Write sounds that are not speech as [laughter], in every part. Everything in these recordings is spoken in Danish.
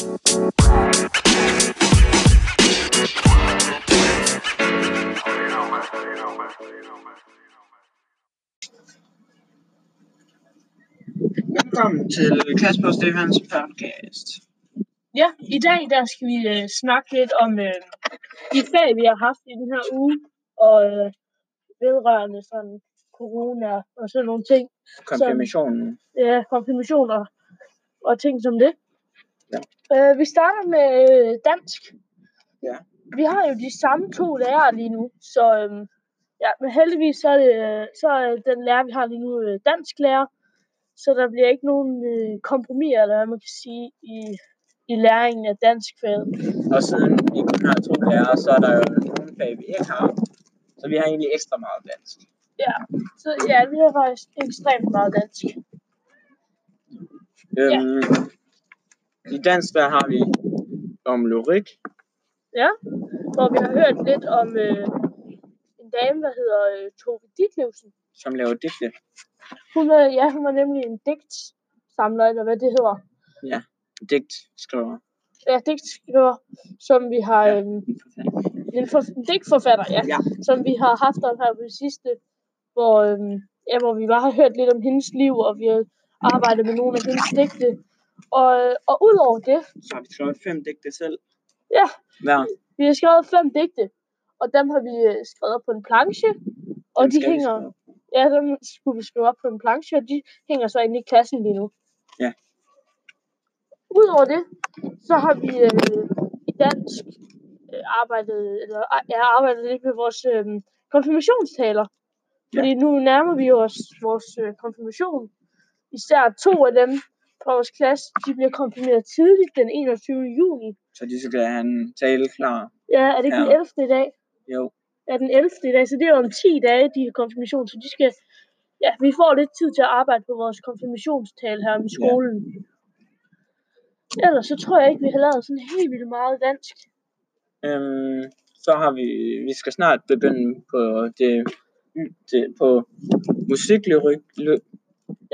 Velkommen til Kasper Stefans podcast. Ja, i dag der skal vi øh, snakke lidt om øh, de fag, vi har haft i den her uge, og øh, vedrørende sådan corona og sådan nogle ting. Konfirmationen. Ja, konfirmationer og ting som det. Ja. Øh, vi starter med øh, dansk. Ja. Vi har jo de samme to lærere lige nu, så øh, ja, men heldigvis så er, det, øh, så er den lærer, vi har lige nu, øh, dansk lærer. Så der bliver ikke nogen øh, kompromis, eller hvad man kan sige, i, i læringen af dansk fag. Og siden vi kun har to lærere, så er der jo nogle fag, vi ikke har. Så vi har egentlig ekstra meget dansk. Ja, så ja, vi har faktisk ekstremt meget dansk. Øhm, I dansk, der har vi om lyrik. Ja, hvor vi har hørt lidt om øh, en dame, der hedder øh, Tove Ditlevsen. som laver digte. Hun er, ja, hun er nemlig en digtsamler, eller hvad det hedder. Digt skriver. Ja, digtskriver, som vi har... Ja. Øh, en, for, en digtforfatter, ja, Ja. som vi har haft om her på det sidste, hvor, øh, ja, hvor vi bare har hørt lidt om hendes liv, og vi har arbejdet med nogle af hendes digte. Og, og udover det, Så har vi skrevet fem digte selv. ja, Hver. vi har skrevet fem digte, og dem har vi øh, skrevet på en planche, og Dem de hænger... Ja, dem skulle vi skrive op på en planche, og de hænger så inde i klassen lige nu. Ja. Udover det, så har vi øh, i dansk øh, arbejdet, eller øh, ja, arbejdet lidt med vores øh, konfirmationstaler. Fordi nu nærmer vi os vores øh, konfirmation. Især to af dem fra vores klasse, de bliver konfirmeret tidligt den 21. juni. Så de skal have en tale klar. Ja, er det ikke Ja. den 11. i dag? Jo. er den 11. i dag, så det er om 10 dage, de har konfirmation, så de skal, ja, vi får lidt tid til at arbejde på vores konfirmationstale her i skolen. Ellers så tror jeg ikke, vi har lavet sådan helt vildt meget dansk. Øhm, så har vi, vi skal snart begynde på det, det på musiklyrik, ly,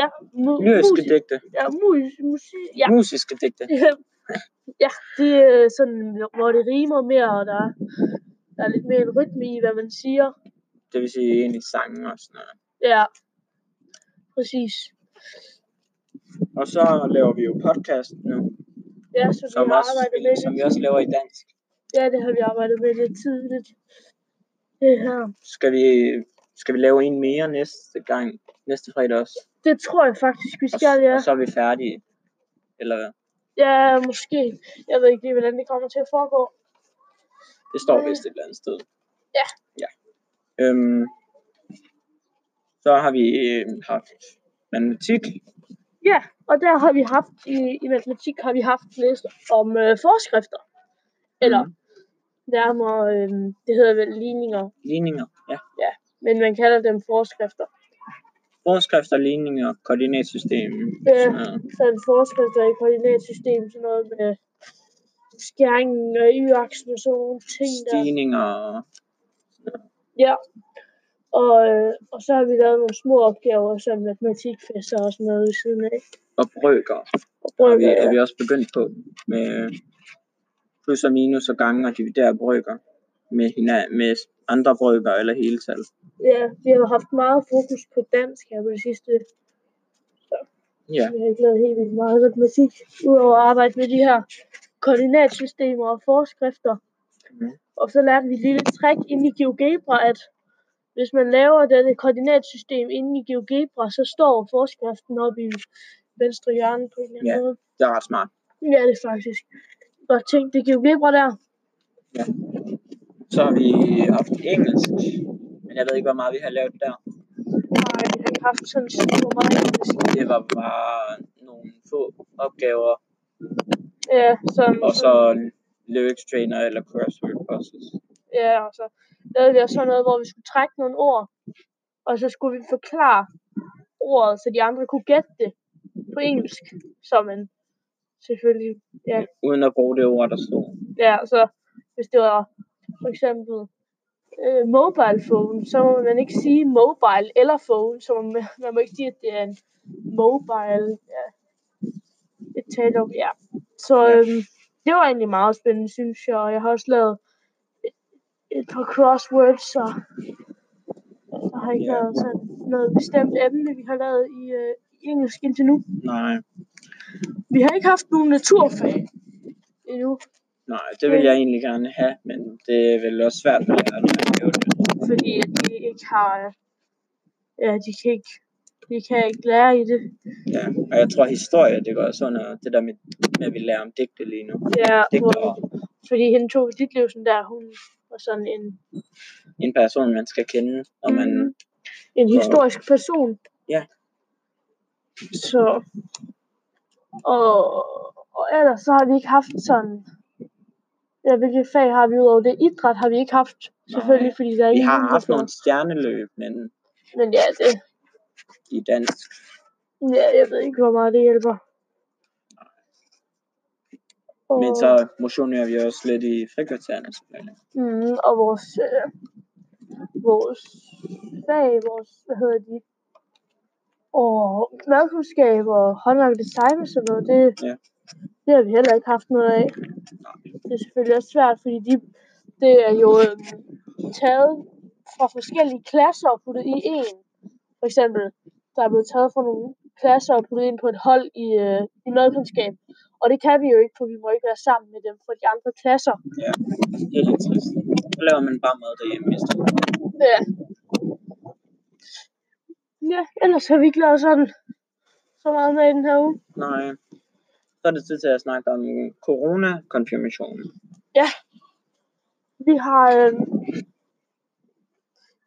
Ja, mu- lyriske musik, digte, ja, mus, musik, ja, musiske digte. ja, det er sådan, hvor det rimer mere, og der, er- der er lidt mere en rytme i, hvad man siger. Det vil sige egentlig sange og sådan noget. Ja, præcis. Og så laver vi jo podcast nu, Ja, så vi som, har også, arbejdet med som vi også laver i dansk. Ja, det har vi arbejdet med lidt tidligt. Det her. Skal vi, skal vi lave en mere næste gang, næste fredag også? Det tror jeg faktisk, vi Og, skal, ja. og så er vi færdige. Eller hvad? Ja, måske. Jeg ved ikke lige, hvordan det kommer til at foregå. Det står Nej. vist et eller andet sted. Ja. ja. Øhm, så har vi øh, haft matematik. Ja, og der har vi haft, i, i matematik har vi haft læst om øh, forskrifter. Eller Mhm. nærmere, øh, det hedder vel ligninger, Ligninger, ja. men man kalder dem forskrifter. Forskrifter, ligninger, koordinatsystem. Ja, sådan noget. så er det forskrifter i koordinatsystem, sådan noget med skæringen og y-aksen og sådan nogle ting der. Stigninger. Ja. Og, øh, og så har vi lavet nogle små opgaver, som matematikfester og sådan noget ved siden af. Og brøker. Og Og vi, brøker, er ja. vi også begyndt på med plus og minus og gange og dividere brøker med, hinanden, med andre brøker eller hele tal. Ja, vi har haft meget fokus på dansk her på det sidste. Ja, Vi har ikke lavet helt vildt meget matematik, udover at arbejde med de her koordinatsystemer og forskrifter. Mhm. Og så lærte vi et lille trick inde i GeoGebra, at hvis man laver dette koordinatsystem inde i GeoGebra, så står forskriften oppe i venstre hjørne på en eller anden Ja. måde. det er ret smart. Ja, det er faktisk. Godt tænkt, det er GeoGebra der. Så har vi haft engelsk, men jeg ved ikke, hvor meget vi har lavet der. Nej, vi har haft sådan super meget. Det var bare nogle få opgaver, Ja, som, og så lyrics trainer eller crossword puzzles. Ja, og så lavede vi også sådan noget, hvor vi skulle trække nogle ord, og så skulle vi forklare ordet, så de andre kunne gætte det på engelsk, så man selvfølgelig, ja, Uden at bruge det ord, der stod. ja, så hvis det var for eksempel øh, mobile phone, så må man ikke sige mobile eller phone, så man, man må ikke sige, at det er en mobile, ja, et tale om, ja. Så, øhm, det var egentlig meget spændende, synes jeg. Og jeg har også lavet et, et par crosswords, og så har jeg ikke Ja. lavet sådan noget bestemt emne, vi har lavet i, øh, i engelsk indtil nu. Nej, Vi har ikke haft nogen naturfag endnu, nej, det vil jeg egentlig gerne have, men det er vel også svært at lære, når man laver det. fordi de ikke har... øh, Ja, de kan ikke, de kan ikke lære i det. Ja, og jeg tror, historie, det går også under det der med, med at vi lærer om digte lige nu. Ja, hvor, fordi hende tog dit liv sådan der, hun var sådan en, En person, man skal kende, og man, Mhm. en historisk person. Ja. Så, og, og ellers så har vi ikke haft sådan, ja, hvilke fag har vi udover det? Idræt har vi ikke haft, selvfølgelig, fordi der er vi har haft nogle stjerneløb, men Men ja, det, i dansk. ja, jeg ved ikke, hvor meget det hjælper. Og, Men så motionerer vi også lidt i frikvartererne, selvfølgelig. Mm, og vores, øh, vores fag, vores, hvad hedder de, og madkundskab og håndværk design og sådan noget, det, Ja. Det har vi heller ikke haft noget af. Det er selvfølgelig også svært, fordi de, det er jo øh, taget fra forskellige klasser og puttet i en. For eksempel, der er blevet taget fra nogle klasser og puttet ind på et hold i, øh, i madkundskab. Og det kan vi jo ikke, for vi må ikke være sammen med dem fra de andre klasser. Ja, det er lidt trist. Så laver man bare mad derhjemme i stedet. Ja. Ja, ellers har vi ikke lavet sådan så meget med i den her uge. Nej. Så er det tid til at snakke om corona-konfirmationen. Vi har, øh,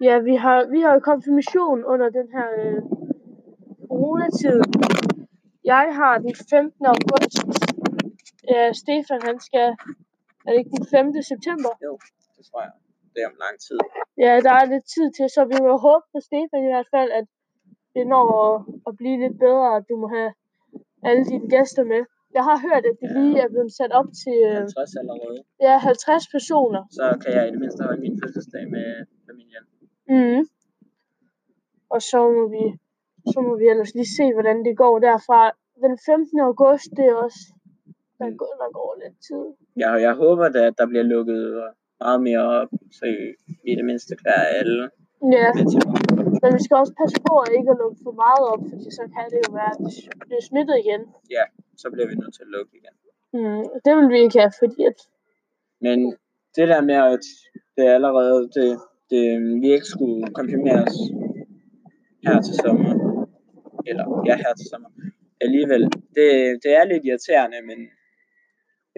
ja, vi har, vi har konfirmation under den her øh, coronatid. Jeg har den 15. august. Ja, Stefan, han skal, er det ikke den 5. september? Jo, det tror jeg. Det er om lang tid. Ja, der er lidt tid til, så vi må håbe på Stefan i hvert fald, at det når at, at blive lidt bedre, at du må have alle dine gæster med. Jeg har hørt, at det Ja. lige er blevet sat op til øh, 50 allerede. ja, 50 personer. Så kan jeg i det mindste holde min fødselsdag med familien. Mm. Og så må vi så må vi ellers lige se, hvordan det går derfra. Den 15. august, det er også, der Mm. går, der går lidt tid. Jeg, jeg håber da, at der bliver lukket meget mere op, så vi i det mindste klarer alle Ja, med. Men vi skal også passe på at ikke at lukke for meget op, fordi så kan det jo være, at det bliver smittet igen. Ja, så bliver vi nødt til at lukke igen. Mm. Det vil vi ikke have, fordi at, Men det der med, at det er allerede, det, det, vi ikke skulle konfirmeres her til sommer, eller ja, her til sommer, alligevel, det, det er lidt irriterende, men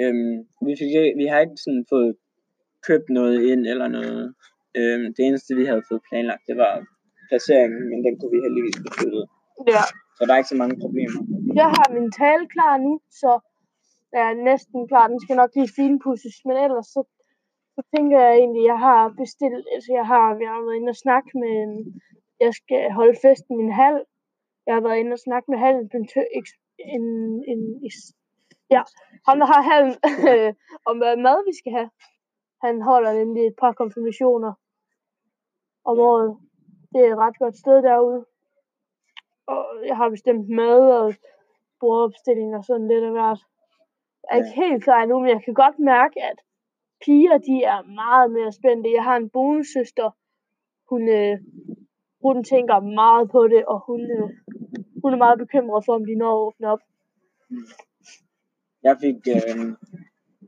øhm, vi, fik, vi har ikke sådan fået købt noget ind eller noget. Øhm, det eneste, vi havde fået planlagt, det var placeringen, men den kunne vi heldigvis flyttet. ja. Så der er ikke så mange problemer. Jeg har min tale klar nu, så jeg er næsten klar. Den skal nok lige finpudses, men ellers så, så tænker jeg egentlig, jeg har bestilt, altså jeg har, jeg har været inde og snakke med, jeg skal holde festen i en hal. Jeg har været inde og snakke med hallen, en, en, en, ja, ham der har hallen, [laughs] om hvad mad vi skal have. Han holder nemlig et par konfirmationer om året. Det er et ret godt sted derude. Og jeg har bestemt mad og bordopstilling og sådan lidt af hvert. Jeg er ikke helt klar endnu, men jeg kan godt mærke, at piger, de er meget mere spændte. Jeg har en bonussøster, hun, øh, hun tænker meget på det, og hun, øh, hun er meget bekymret for, om de når at åbne op. Jeg fik, øh,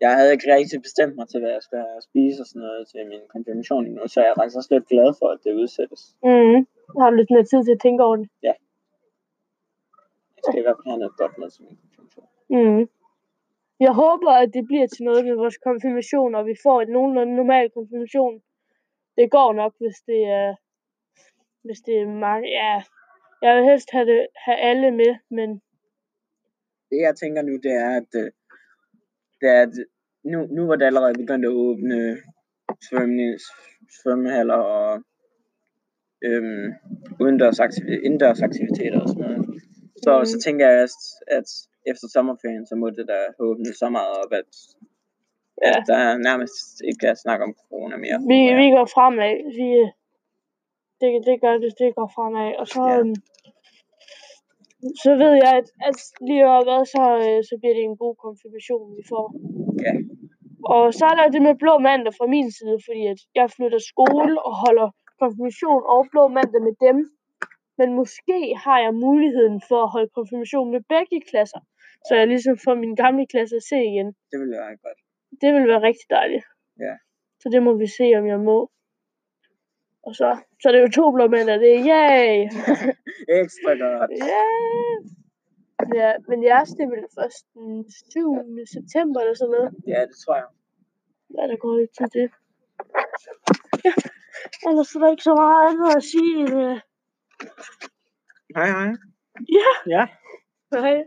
jeg havde ikke rigtig bestemt mig til, hvad jeg skal spise og sådan noget til min konfirmation endnu, så jeg er faktisk også lidt glad for, at det udsættes. Mm. Jeg har lidt mere tid til at tænke over det. Jeg skal i hvert fald have noget godt med til min konfirmation. Mm. Jeg håber, at det bliver til noget med vores konfirmation, og vi får et nogenlunde normal konfirmation. Det går nok, hvis det er, hvis det er mange. Ja, jeg vil helst have, det, have alle med, men Det jeg tænker nu, det er, at, øh, det er, at nu, nu var det allerede begyndt at åbne svømme, svømmehaller og øhm, udendørs aktiv- indendørs aktiviteter og sådan noget. Så, Mhm. så tænker jeg, at, at efter sommerferien, så må det da åbne så meget op, at, Ja. at der nærmest ikke er snak om corona mere. vi, vi går fremad. Vi, det, det gør det, det går fremad. Og så, Ja. Så ved jeg, at, at lige over hvad, så, øh, så bliver det en god konfirmation, vi får. Ja. Og så er der det med blå mandag fra min side, fordi at jeg flytter skole og holder konfirmation og blå mandag med dem. Men måske har jeg muligheden for at holde konfirmation med begge klasser, så jeg ligesom får min gamle klasse at se igen. Det ville være godt. Det vil være rigtig dejligt. Ja. Så det må vi se, om jeg må. Og så, så er det jo to blå mænd, og det er yay! [laughs] Ekstra godt. ja! Ja, men jeres, det er vel først den 7. september eller sådan noget. Ja, det tror jeg. Ja, der går lidt til. Ja, ellers er der ikke så meget andet at sige. end, øh, Hej, hej. Ja, Ja. hej.